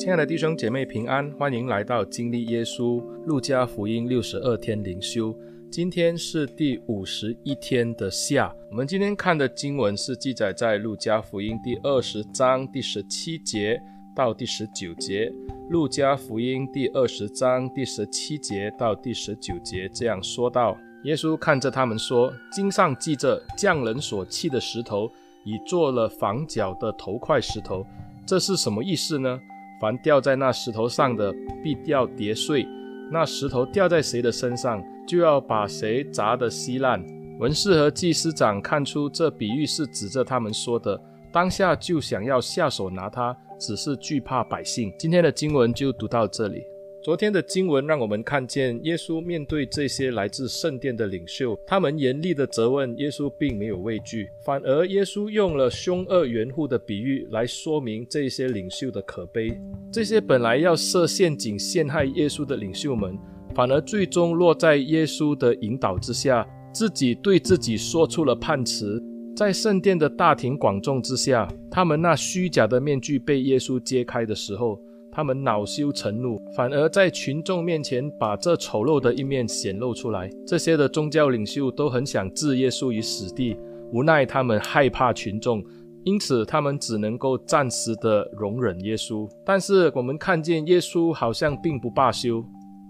亲爱的弟兄姐妹平安，欢迎来到经历耶稣路加福音六十二天灵修。今天是第五十一天的下。我们今天看的经文是记载在路加福音第二十章第十七节到第十九节。路加福音第二十章第十七节到第十九节这样说道：耶稣看着他们说：“经上记着，匠人所弃的石头，已做了房角的头块石头。这是什么意思呢？凡掉在那石头上的，必掉跌碎；那石头掉在谁的身上，就要把谁砸得稀烂。文士和祭司长看出这比喻是指着他们说的，当下就想要下手拿他，只是惧怕百姓。今天的经文就读到这里。昨天的经文让我们看见，耶稣面对这些来自圣殿的领袖，他们严厉的责问，耶稣并没有畏惧，反而耶稣用了凶恶圆户的比喻来说明这些领袖的可悲。这些本来要设陷阱陷害耶稣的领袖们，反而最终落在耶稣的引导之下，自己对自己说出了判词。在圣殿的大庭广众之下，他们那虚假的面具被耶稣揭开的时候，他们恼羞成怒，反而在群众面前把这丑陋的一面显露出来。这些的宗教领袖都很想置耶稣于死地，无奈他们害怕群众，因此他们只能够暂时的容忍耶稣。但是我们看见耶稣好像并不罢休，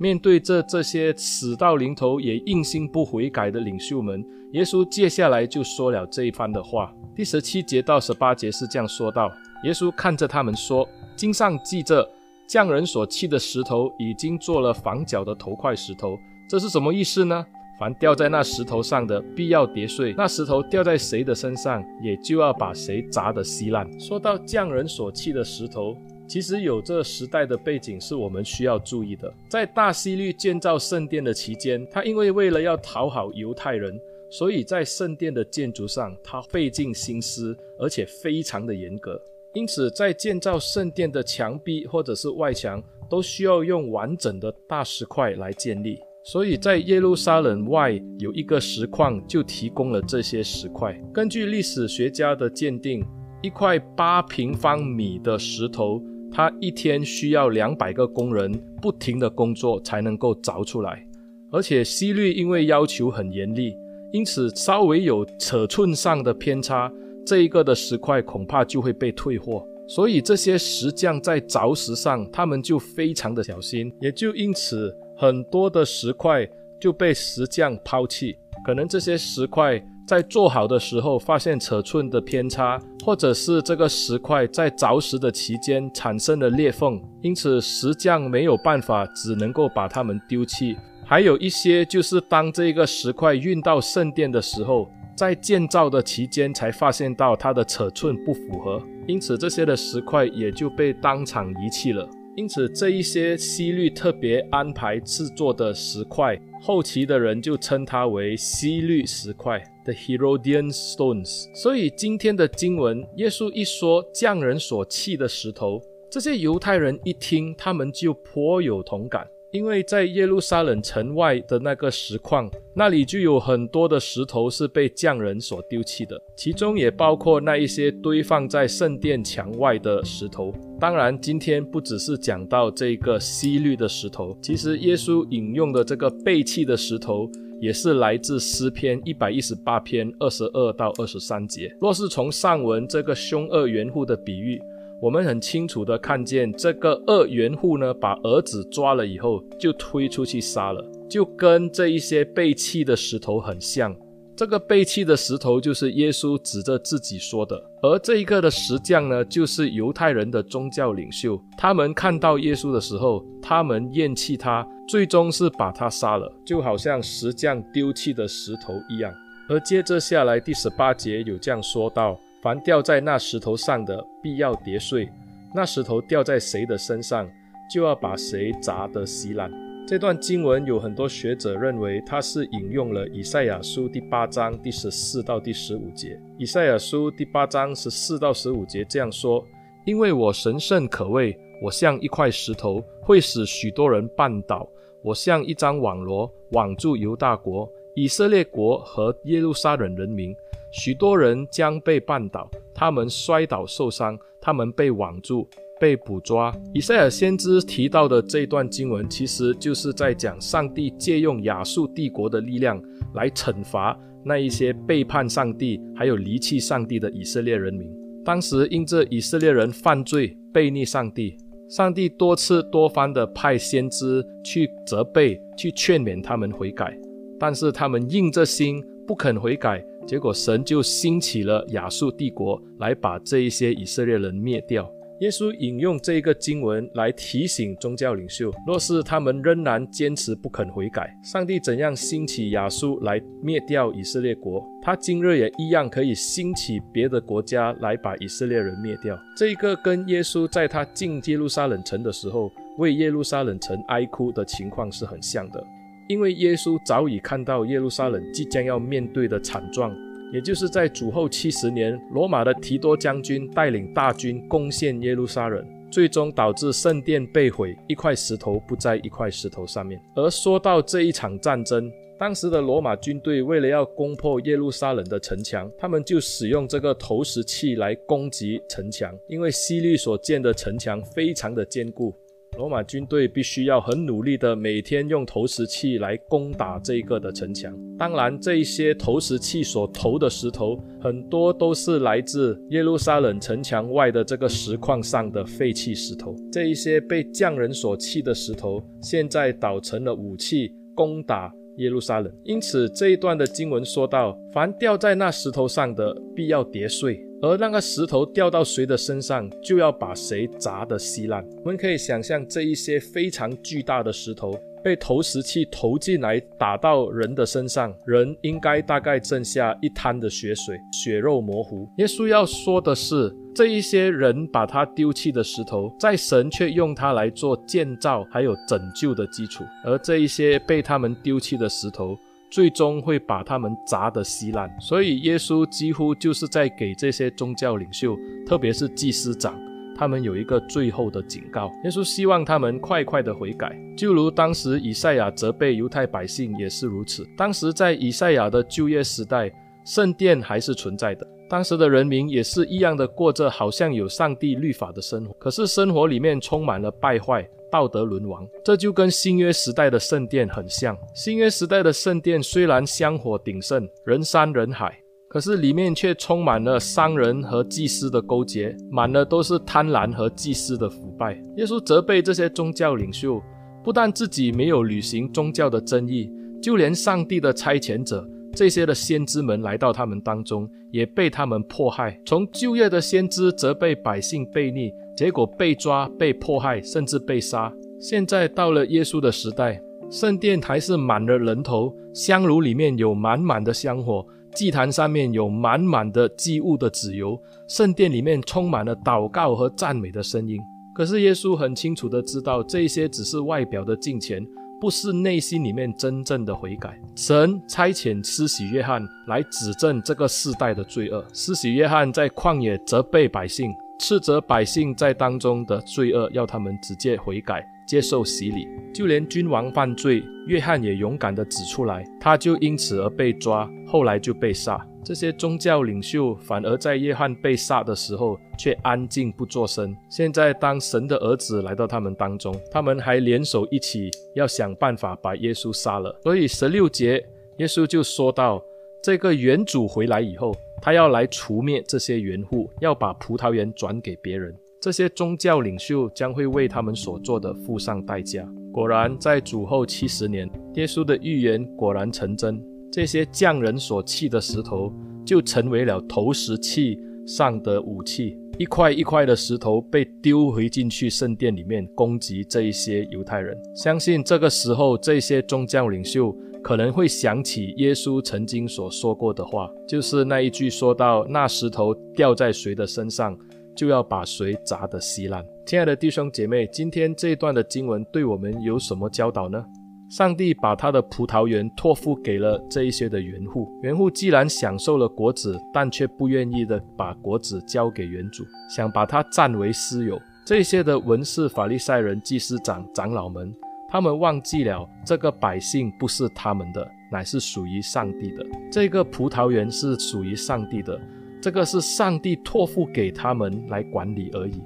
面对着这些死到临头也硬心不悔改的领袖们，耶稣接下来就说了这一番的话。第十七节到十八节是这样说道：耶稣看着他们说。经上记着，匠人所砌的石头已经做了房角的头块石头，这是什么意思呢？凡掉在那石头上的，必要跌碎；那石头掉在谁的身上，也就要把谁砸得稀烂。说到匠人所砌的石头，其实有这时代的背景是我们需要注意的。在大希律建造圣殿的期间，他因为为了要讨好犹太人，所以在圣殿的建筑上，他费尽心思，而且非常的严格。因此，在建造圣殿的墙壁或者是外墙，都需要用完整的大石块来建立。所以在耶路撒冷外有一个石矿，就提供了这些石块。根据历史学家的鉴定，一块八平方米的石头，它一天需要两百个工人不停的工作才能够凿出来。而且西律因为要求很严厉，因此稍微有尺寸上的偏差。这一个的石块恐怕就会被退货，所以这些石匠在凿石上，他们就非常的小心，也就因此很多的石块就被石匠抛弃。可能这些石块在做好的时候发现尺寸的偏差，或者是这个石块在凿石的期间产生了裂缝，因此石匠没有办法，只能够把它们丢弃。还有一些就是当这个石块运到圣殿的时候。在建造的期间才发现到它的尺寸不符合，因此这些的石块也就被当场遗弃了。因此这一些希律特别安排制作的石块，后期的人就称它为希律石块 （The Herodian Stones）。所以今天的经文，耶稣一说匠人所弃的石头，这些犹太人一听，他们就颇有同感。因为在耶路撒冷城外的那个石矿，那里就有很多的石头是被匠人所丢弃的，其中也包括那一些堆放在圣殿墙外的石头。当然，今天不只是讲到这个希律的石头，其实耶稣引用的这个被弃的石头，也是来自诗篇一百一十八篇二十二到二十三节。若是从上文这个凶恶圆户的比喻，我们很清楚的看见，这个恶园户呢，把儿子抓了以后，就推出去杀了，就跟这一些被弃的石头很像。这个被弃的石头就是耶稣指着自己说的，而这一个的石匠呢，就是犹太人的宗教领袖。他们看到耶稣的时候，他们厌弃他，最终是把他杀了，就好像石匠丢弃的石头一样。而接着下来第十八节有这样说道。凡掉在那石头上的，必要跌碎；那石头掉在谁的身上，就要把谁砸得稀烂。这段经文有很多学者认为，它是引用了以赛亚书第八章第十四到第十五节。以赛亚书第八章十四到十五节这样说：“因为我神圣可畏，我像一块石头，会使许多人绊倒；我像一张网罗，网住犹大国、以色列国和耶路撒冷人民。”许多人将被绊倒，他们摔倒受伤，他们被网住，被捕抓。以赛尔先知提到的这段经文，其实就是在讲上帝借用亚述帝国的力量来惩罚那一些背叛上帝还有离弃上帝的以色列人民。当时因着以色列人犯罪悖逆上帝，上帝多次多番的派先知去责备、去劝勉他们悔改，但是他们硬着心不肯悔改。结果，神就兴起了亚述帝国，来把这一些以色列人灭掉。耶稣引用这个经文来提醒宗教领袖：若是他们仍然坚持不肯悔改，上帝怎样兴起亚述来灭掉以色列国，他今日也一样可以兴起别的国家来把以色列人灭掉。这一个跟耶稣在他进耶路撒冷城的时候，为耶路撒冷城哀哭的情况是很像的。因为耶稣早已看到耶路撒冷即将要面对的惨状，也就是在主后七十年，罗马的提多将军带领大军攻陷耶路撒冷，最终导致圣殿被毁，一块石头不在一块石头上面。而说到这一场战争，当时的罗马军队为了要攻破耶路撒冷的城墙，他们就使用这个投石器来攻击城墙，因为希律所建的城墙非常的坚固。罗马军队必须要很努力的每天用投石器来攻打这个的城墙。当然，这些投石器所投的石头，很多都是来自耶路撒冷城墙外的这个石矿上的废弃石头。这一些被匠人所弃的石头，现在倒成了武器，攻打耶路撒冷。因此，这一段的经文说到，凡掉在那石头上的，必要跌碎。而那个石头掉到谁的身上，就要把谁砸得稀烂。我们可以想象，这一些非常巨大的石头被投石器投进来，打到人的身上，人应该大概剩下一滩的血水，血肉模糊。耶稣要说的是，这一些人把他丢弃的石头，在神却用它来做建造还有拯救的基础，而这一些被他们丢弃的石头。最终会把他们砸得稀烂，所以耶稣几乎就是在给这些宗教领袖，特别是祭司长，他们有一个最后的警告。耶稣希望他们快快的悔改，就如当时以赛亚责备犹太百姓也是如此。当时在以赛亚的旧约时代，圣殿还是存在的，当时的人民也是一样的过着好像有上帝律法的生活，可是生活里面充满了败坏。道德沦亡，这就跟新约时代的圣殿很像。新约时代的圣殿虽然香火鼎盛，人山人海，可是里面却充满了商人和祭司的勾结，满的都是贪婪和祭司的腐败。耶稣责备这些宗教领袖，不但自己没有履行宗教的正义，就连上帝的差遣者，这些的先知们来到他们当中，也被他们迫害。从旧约的先知责备百姓悖逆。结果被抓、被迫害，甚至被杀。现在到了耶稣的时代，圣殿还是满了人头，香炉里面有满满的香火，祭坛上面有满满的祭物的脂油，圣殿里面充满了祷告和赞美的声音。可是耶稣很清楚的知道，这些只是外表的敬虔，不是内心里面真正的悔改。神差遣施洗约翰来指证这个世代的罪恶。施洗约翰在旷野责备百姓。斥责百姓在当中的罪恶，要他们直接悔改，接受洗礼。就连君王犯罪，约翰也勇敢地指出来，他就因此而被抓，后来就被杀。这些宗教领袖反而在约翰被杀的时候却安静不作声。现在当神的儿子来到他们当中，他们还联手一起要想办法把耶稣杀了。所以十六节，耶稣就说到。这个原主回来以后，他要来除灭这些园户，要把葡萄园转给别人。这些宗教领袖将会为他们所做的付上代价。果然，在主后七十年，耶稣的预言果然成真。这些匠人所弃的石头，就成为了投石器上的武器，一块一块的石头被丢回进去圣殿里面，攻击这一些犹太人。相信这个时候，这些宗教领袖。可能会想起耶稣曾经所说过的话，就是那一句说到：“那石头掉在谁的身上，就要把谁砸得稀烂。”亲爱的弟兄姐妹，今天这一段的经文对我们有什么教导呢？上帝把他的葡萄园托付给了这一些的园户，园户既然享受了果子，但却不愿意的把果子交给园主，想把它占为私有。这些的文士、法利赛人、祭司长、长老们。他们忘记了这个百姓不是他们的，乃是属于上帝的。这个葡萄园是属于上帝的，这个是上帝托付给他们来管理而已。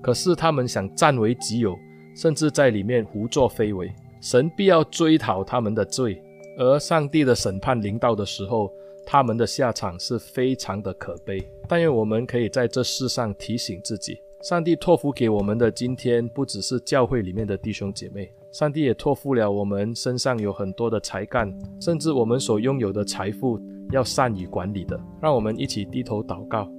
可是他们想占为己有，甚至在里面胡作非为，神必要追讨他们的罪。而上帝的审判临到的时候，他们的下场是非常的可悲。但愿我们可以在这世上提醒自己，上帝托付给我们的今天，不只是教会里面的弟兄姐妹，上帝也托付了我们身上有很多的才干，甚至我们所拥有的财富，要善于管理的。让我们一起低头祷告。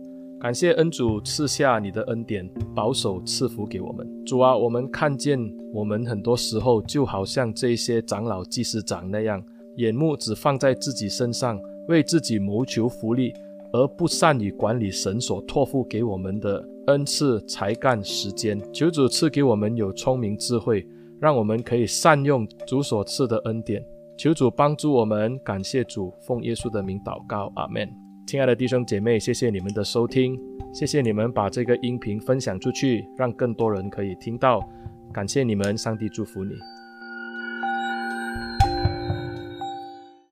感谢恩主赐下你的恩典，保守赐福给我们。主啊，我们看见我们很多时候就好像这些长老、祭司长那样，眼目只放在自己身上，为自己谋求福利，而不善于管理神所托付给我们的恩赐、才干、时间。求主赐给我们有聪明智慧，让我们可以善用主所赐的恩典。求主帮助我们。感谢主，奉耶稣的名祷告，阿门。亲爱的弟兄姐妹，谢谢你们的收听，谢谢你们把这个音频分享出去，让更多人可以听到。感谢你们，上帝祝福你。